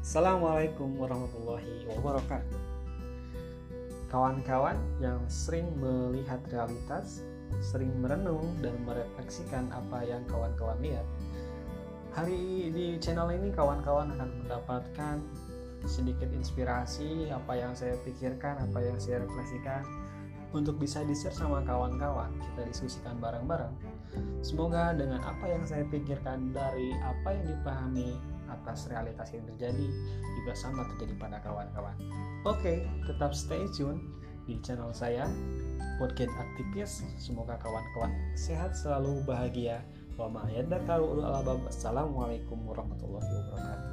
Assalamualaikum warahmatullahi wabarakatuh. Kawan-kawan yang sering melihat realitas, sering merenung dan merefleksikan apa yang kawan-kawan lihat. Hari di channel ini kawan-kawan akan mendapatkan sedikit inspirasi apa yang saya pikirkan, apa yang saya refleksikan untuk bisa di-share sama kawan-kawan. Kita diskusikan bareng-bareng. Semoga dengan apa yang saya pikirkan dari apa yang dipahami atas realitas yang terjadi juga sama terjadi pada kawan-kawan. Oke, tetap stay tune di channel saya Podcast Aktivis. Semoga kawan-kawan sehat selalu bahagia. Wa ma Assalamualaikum warahmatullahi wabarakatuh.